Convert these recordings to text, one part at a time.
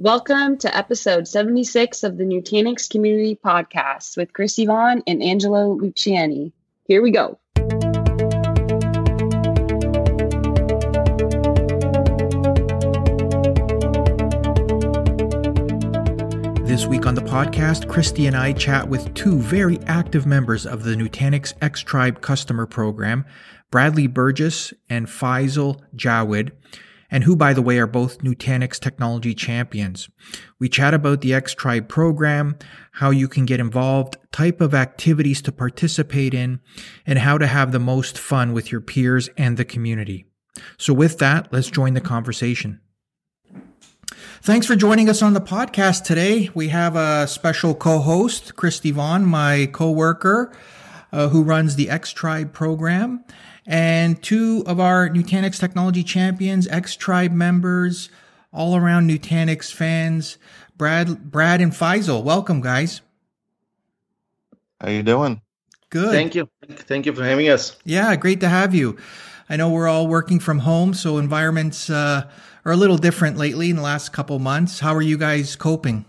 Welcome to episode 76 of the Nutanix Community Podcast with Christy Vaughn and Angelo Luciani. Here we go. This week on the podcast, Christy and I chat with two very active members of the Nutanix X Tribe customer program, Bradley Burgess and Faisal Jawed and who, by the way, are both Nutanix technology champions. We chat about the X Tribe program, how you can get involved, type of activities to participate in, and how to have the most fun with your peers and the community. So with that, let's join the conversation. Thanks for joining us on the podcast today. We have a special co-host, Christy Vaughn, my co-worker, uh, who runs the X Tribe program and two of our Nutanix technology champions, X Tribe members, all around Nutanix fans, Brad, Brad and Faisal. Welcome, guys. How you doing? Good. Thank you. Thank you for having us. Yeah, great to have you. I know we're all working from home, so environments uh, are a little different lately in the last couple months. How are you guys coping?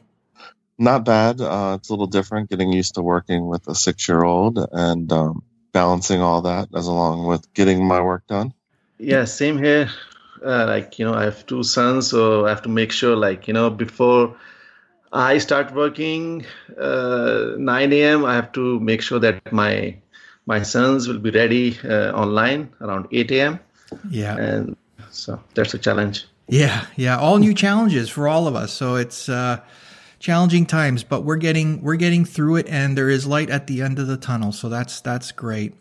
Not bad. Uh, it's a little different getting used to working with a six year old and um, balancing all that as along with getting my work done. Yeah, same here. Uh, like you know, I have two sons, so I have to make sure, like you know, before I start working uh, 9 a.m., I have to make sure that my my sons will be ready uh, online around 8 a.m. Yeah, and so that's a challenge. Yeah, yeah, all new challenges for all of us. So it's uh, challenging times, but we're getting we're getting through it, and there is light at the end of the tunnel. So that's that's great.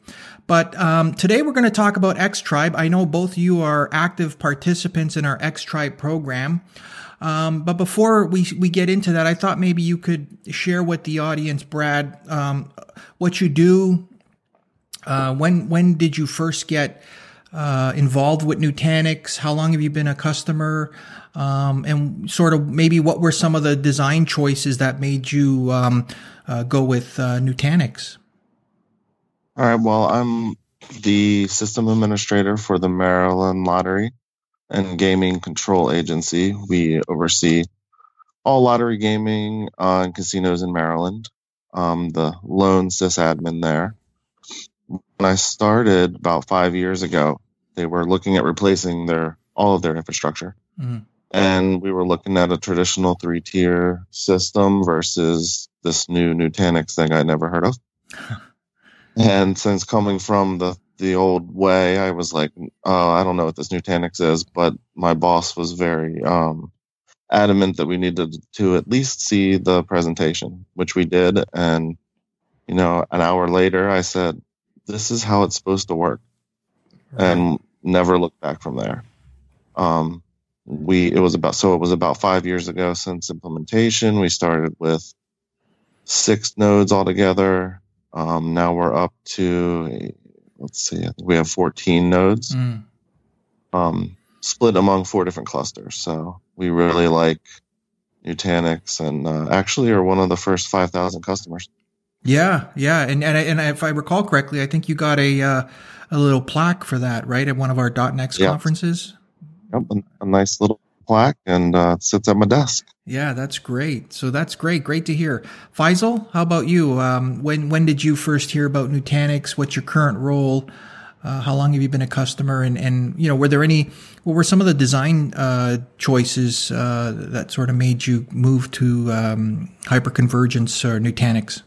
But um, today we're going to talk about X Tribe. I know both you are active participants in our X Tribe program. Um, but before we we get into that, I thought maybe you could share with the audience, Brad, um, what you do. Uh, when when did you first get uh, involved with Nutanix? How long have you been a customer? um, and sort of maybe what were some of the design choices that made you um, uh, go with uh, Nutanix? All right. Well, I'm the system administrator for the Maryland Lottery and Gaming Control Agency. We oversee all lottery gaming and casinos in Maryland. Um, the lone sysadmin there. When I started about five years ago, they were looking at replacing their all of their infrastructure. Mm-hmm and we were looking at a traditional three tier system versus this new Nutanix thing I'd never heard of. and since coming from the the old way, I was like, oh, I don't know what this Nutanix is, but my boss was very um, adamant that we needed to at least see the presentation, which we did. And, you know, an hour later, I said, this is how it's supposed to work. Right. And never look back from there. Um, we it was about so it was about five years ago since implementation. We started with six nodes altogether. Um, now we're up to let's see, I think we have 14 nodes, mm. um, split among four different clusters. So we really like Nutanix, and uh, actually are one of the first 5,000 customers. Yeah, yeah, and and and if I recall correctly, I think you got a uh, a little plaque for that, right, at one of our .next yeah. conferences. Yep, a, nice little plaque and uh, sits at my desk. Yeah, that's great. So that's great. Great to hear. Faisal, how about you? Um, when when did you first hear about Nutanix? What's your current role? Uh, how long have you been a customer? And and you know, were there any? What were some of the design uh, choices uh, that sort of made you move to um, hyperconvergence or Nutanix?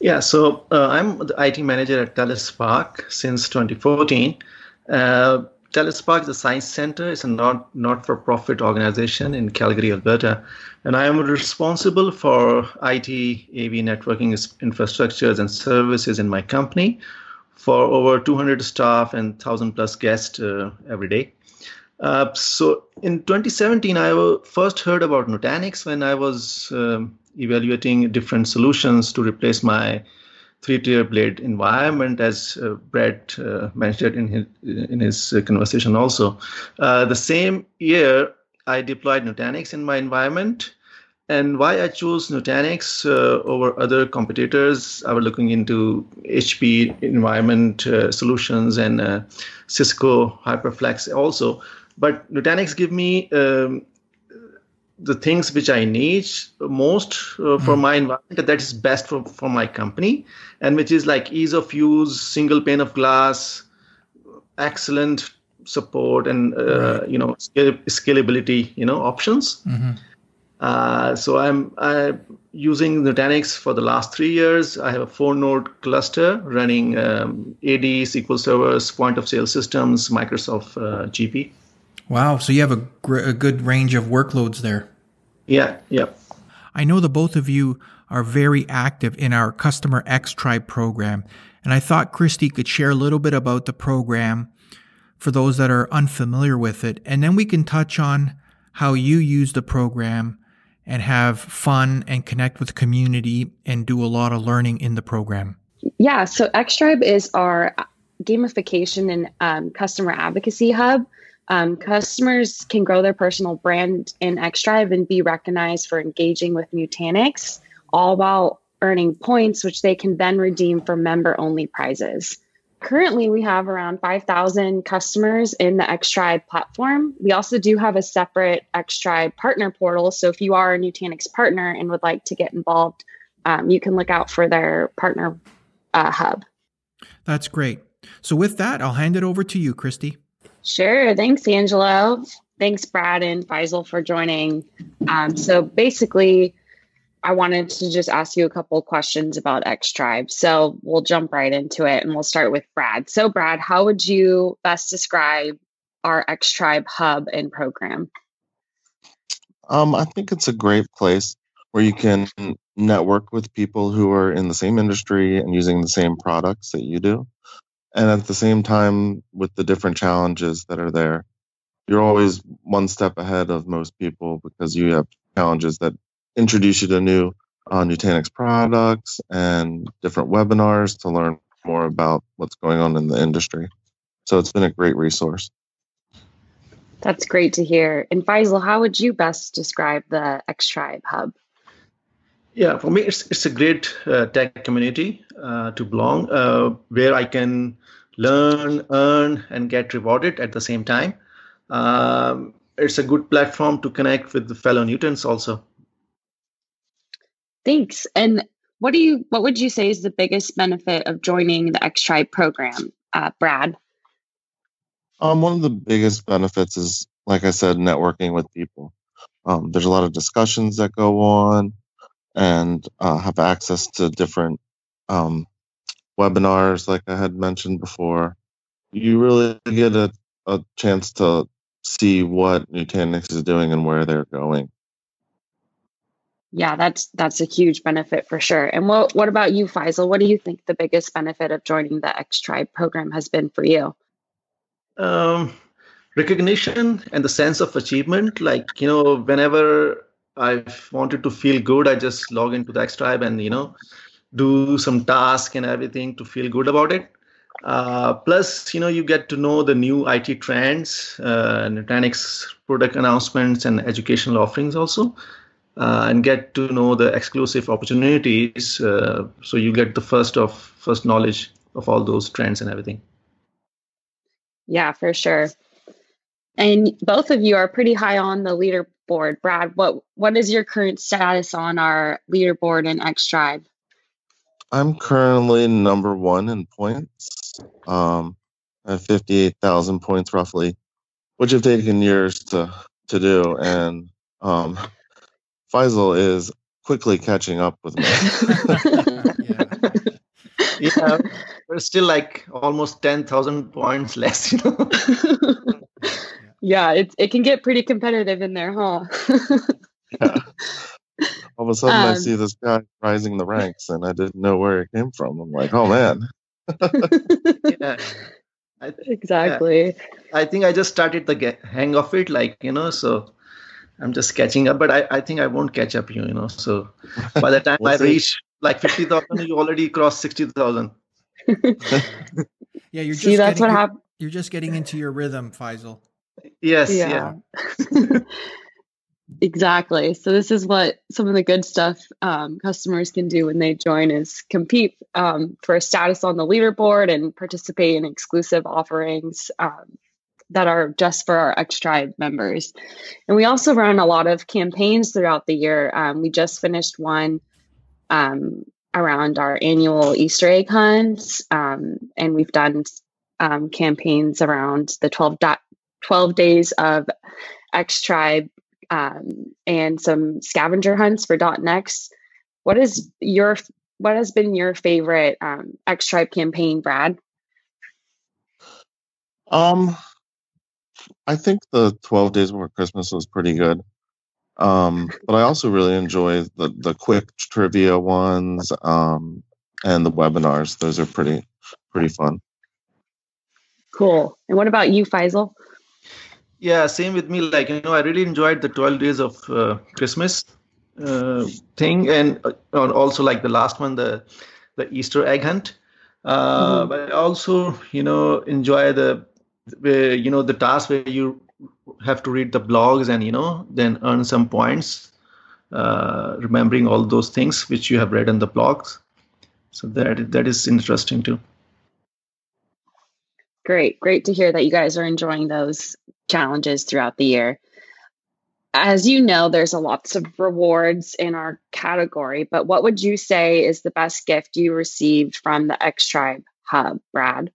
Yeah, so uh, I'm the IT manager at TELUS Spark since 2014. Uh, TELUS Spark is a science center. It's a not, not-for-profit organization in Calgary, Alberta. And I am responsible for IT, AV networking infrastructures and services in my company for over 200 staff and 1,000 plus guests uh, every day. Uh, so in 2017, I first heard about Nutanix when I was um, evaluating different solutions to replace my three-tier blade environment, as uh, Brett uh, mentioned in his, in his conversation also. Uh, the same year, I deployed Nutanix in my environment. And why I chose Nutanix uh, over other competitors, I was looking into HP environment uh, solutions and Cisco HyperFlex also. But Nutanix give me um, the things which I need most uh, for mm. my environment that is best for, for my company, and which is like ease of use, single pane of glass, excellent support, and uh, right. you know scale, scalability, you know options. Mm-hmm. Uh, so I'm, I'm using Nutanix for the last three years. I have a four node cluster running um, AD, SQL servers, point of sale systems, Microsoft uh, GP. Wow. So you have a, gr- a good range of workloads there. Yeah. Yeah. I know the both of you are very active in our Customer X Tribe program. And I thought Christy could share a little bit about the program for those that are unfamiliar with it. And then we can touch on how you use the program and have fun and connect with the community and do a lot of learning in the program. Yeah. So X Tribe is our gamification and um, customer advocacy hub um, customers can grow their personal brand in XTribe and be recognized for engaging with Nutanix, all while earning points, which they can then redeem for member only prizes. Currently, we have around 5,000 customers in the XTribe platform. We also do have a separate XTribe partner portal. So if you are a Nutanix partner and would like to get involved, um, you can look out for their partner uh, hub. That's great. So with that, I'll hand it over to you, Christy. Sure. Thanks, Angelo. Thanks, Brad and Faisal, for joining. Um, so basically, I wanted to just ask you a couple questions about X Tribe. So we'll jump right into it and we'll start with Brad. So, Brad, how would you best describe our X Tribe hub and program? Um, I think it's a great place where you can network with people who are in the same industry and using the same products that you do and at the same time with the different challenges that are there you're always one step ahead of most people because you have challenges that introduce you to new uh, Nutanix products and different webinars to learn more about what's going on in the industry. So it's been a great resource. That's great to hear. And Faisal, how would you best describe the X Tribe Hub? Yeah, for me, it's, it's a great uh, tech community uh, to belong, uh, where I can learn, earn, and get rewarded at the same time. Um, it's a good platform to connect with the fellow Nutants also. Thanks. And what do you? What would you say is the biggest benefit of joining the X Tribe program, uh, Brad? Um, one of the biggest benefits is, like I said, networking with people. Um, there's a lot of discussions that go on and uh, have access to different um, webinars, like I had mentioned before. You really get a, a chance to see what Nutanix is doing and where they're going. Yeah, that's that's a huge benefit for sure. And what what about you, Faisal? What do you think the biggest benefit of joining the X Tribe program has been for you? Um, recognition and the sense of achievement. Like you know, whenever I've wanted to feel good, I just log into the X Tribe and you know do some task and everything to feel good about it. Uh, plus, you know, you get to know the new IT trends, uh, Nutanix product announcements and educational offerings also, uh, and get to know the exclusive opportunities. Uh, so you get the first of first knowledge of all those trends and everything. Yeah, for sure. And both of you are pretty high on the leaderboard. Brad, what what is your current status on our leaderboard in X Tribe? I'm currently number one in points. Um, I have 58,000 points roughly, which have taken years to to do, and um, Faisal is quickly catching up with me. yeah. yeah, we're still like almost 10,000 points less, you know yeah, it it can get pretty competitive in there, huh? yeah. All of a sudden, um, I see this guy rising the ranks, and I didn't know where it came from. I'm like, oh man. yeah. I th- exactly. Yeah. I think I just started the get- hang of it, like you know, so I'm just catching up. But I, I think I won't catch up you, you know. So by the time we'll I see. reach like fifty thousand, you already crossed sixty thousand. yeah, you're just see that's what happened. You're just getting into your rhythm, Faisal. Yes. Yeah. yeah. exactly. So this is what some of the good stuff um, customers can do when they join is compete um, for a status on the leaderboard and participate in exclusive offerings. Um, that are just for our X Tribe members. And we also run a lot of campaigns throughout the year. Um, we just finished one um, around our annual Easter egg hunts, um, and we've done um, campaigns around the 12, 12 days of X Tribe um, and some scavenger hunts for .next. What is your what has been your favorite um, X Tribe campaign, Brad? Um, I think the 12 Days Before Christmas was pretty good. Um, but I also really enjoy the the quick trivia ones um, and the webinars. Those are pretty pretty fun. Cool. And what about you, Faisal? Yeah, same with me. Like you know, I really enjoyed the 12 Days of uh, Christmas uh, thing, and uh, also like the last one, the the Easter egg hunt. Uh, mm-hmm. But I also, you know, enjoy the where you know the task where you have to read the blogs and you know then earn some points uh, remembering all those things which you have read in the blogs so that that is interesting too great great to hear that you guys are enjoying those challenges throughout the year as you know there's a lots of rewards in our category but what would you say is the best gift you received from the x tribe hub brad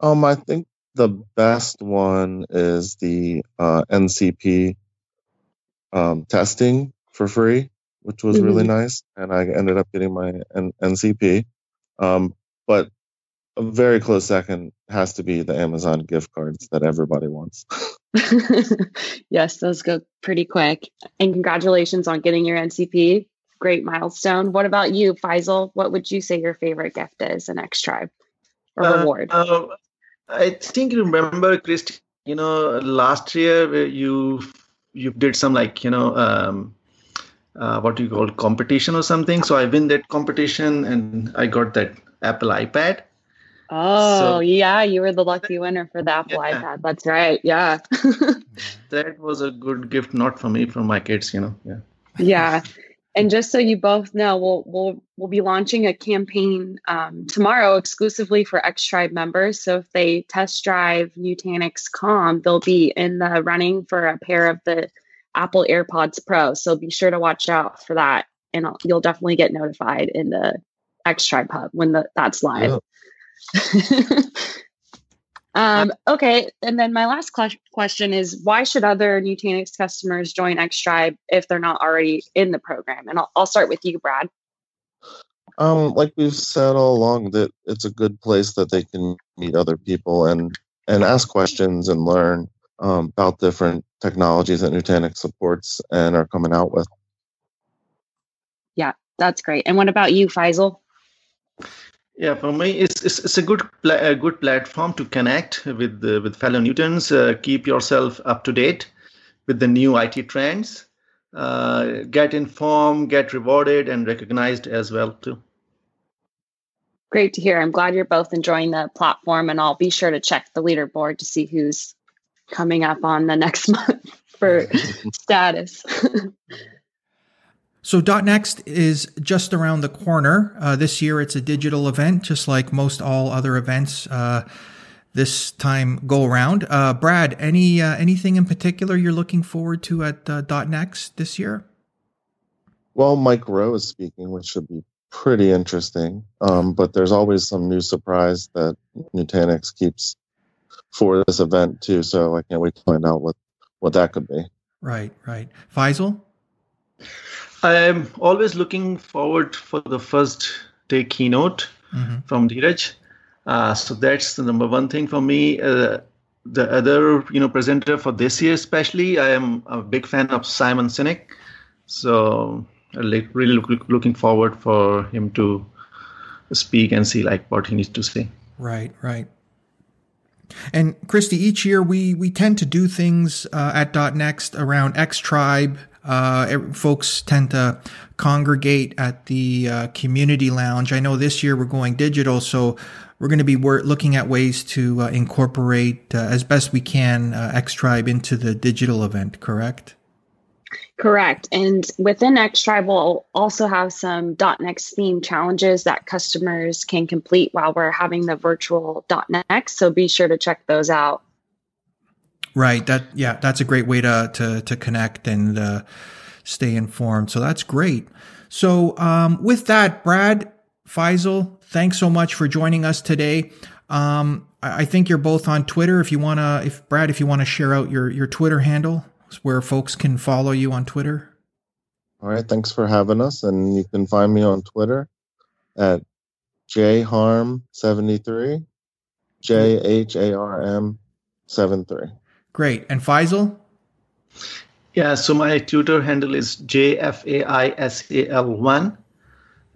um, I think the best one is the uh, NCP um, testing for free, which was mm-hmm. really nice, and I ended up getting my N- NCP. Um, but a very close second has to be the Amazon gift cards that everybody wants. yes, those go pretty quick. And congratulations on getting your NCP. Great milestone. What about you, Faisal? What would you say your favorite gift is in X Tribe or uh, reward? Uh, I think you remember, Chris. You know, last year you you did some like you know um, uh, what do you call competition or something. So I win that competition and I got that Apple iPad. Oh so, yeah, you were the lucky winner for the Apple yeah. iPad. That's right. Yeah. that was a good gift, not for me, for my kids. You know. Yeah. Yeah. And just so you both know, we'll we'll we'll be launching a campaign um, tomorrow exclusively for X Tribe members. So if they test drive Nutanix Calm, they'll be in the running for a pair of the Apple AirPods Pro. So be sure to watch out for that, and I'll, you'll definitely get notified in the X Tribe Hub when the, that's live. Yeah. Um, okay, and then my last question is why should other Nutanix customers join XTribe if they're not already in the program? And I'll, I'll start with you, Brad. Um, like we've said all along, that it's a good place that they can meet other people and and ask questions and learn um, about different technologies that Nutanix supports and are coming out with. Yeah, that's great. And what about you, Faisal? Yeah, for me, it's, it's, it's a good pla- a good platform to connect with the, with fellow Nutants. Uh, keep yourself up to date with the new IT trends. Uh, get informed, get rewarded, and recognized as well too. Great to hear. I'm glad you're both enjoying the platform, and I'll be sure to check the leaderboard to see who's coming up on the next month for status. So .next is just around the corner. Uh, this year it's a digital event, just like most all other events uh, this time go around. Uh, Brad, any uh, anything in particular you're looking forward to at uh, .next this year? Well, Mike Rowe is speaking, which should be pretty interesting. Um, but there's always some new surprise that Nutanix keeps for this event too. So I can't wait to find out what what that could be. Right, right. Faisal. I'm always looking forward for the first day keynote mm-hmm. from Dheeraj. Uh, so that's the number one thing for me. Uh, the other, you know, presenter for this year, especially, I am a big fan of Simon Sinek. So, like, really look, looking forward for him to speak and see like what he needs to say. Right, right. And Christy, each year we we tend to do things uh, at dot .next around X Tribe uh, folks tend to congregate at the uh, community lounge. I know this year we're going digital, so we're going to be looking at ways to uh, incorporate uh, as best we can uh, X Tribe into the digital event. Correct? Correct. And within X Tribe, we'll also have some .next theme challenges that customers can complete while we're having the virtual .next. So be sure to check those out Right. That yeah, that's a great way to to to connect and uh, stay informed. So that's great. So um, with that, Brad Faisal, thanks so much for joining us today. Um, I, I think you're both on Twitter. If you wanna, if Brad, if you want to share out your your Twitter handle where folks can follow you on Twitter. All right. Thanks for having us, and you can find me on Twitter at jharm73, J H A R M 73. Great. And Faisal? Yeah, so my Twitter handle is JFAISAL1.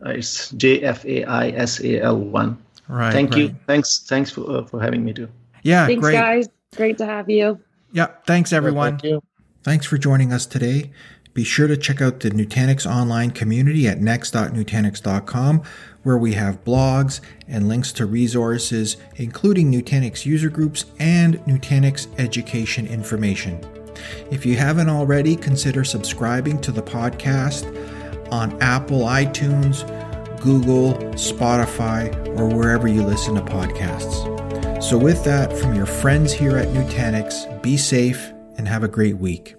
Uh, it's JFAISAL1. Right. Thank right. you. Thanks. Thanks for, uh, for having me too. Yeah, Thanks, great. guys. Great to have you. Yeah, thanks everyone. Thank you. Thanks for joining us today. Be sure to check out the Nutanix online community at next.nutanix.com, where we have blogs and links to resources, including Nutanix user groups and Nutanix education information. If you haven't already, consider subscribing to the podcast on Apple iTunes, Google, Spotify, or wherever you listen to podcasts. So, with that, from your friends here at Nutanix, be safe and have a great week.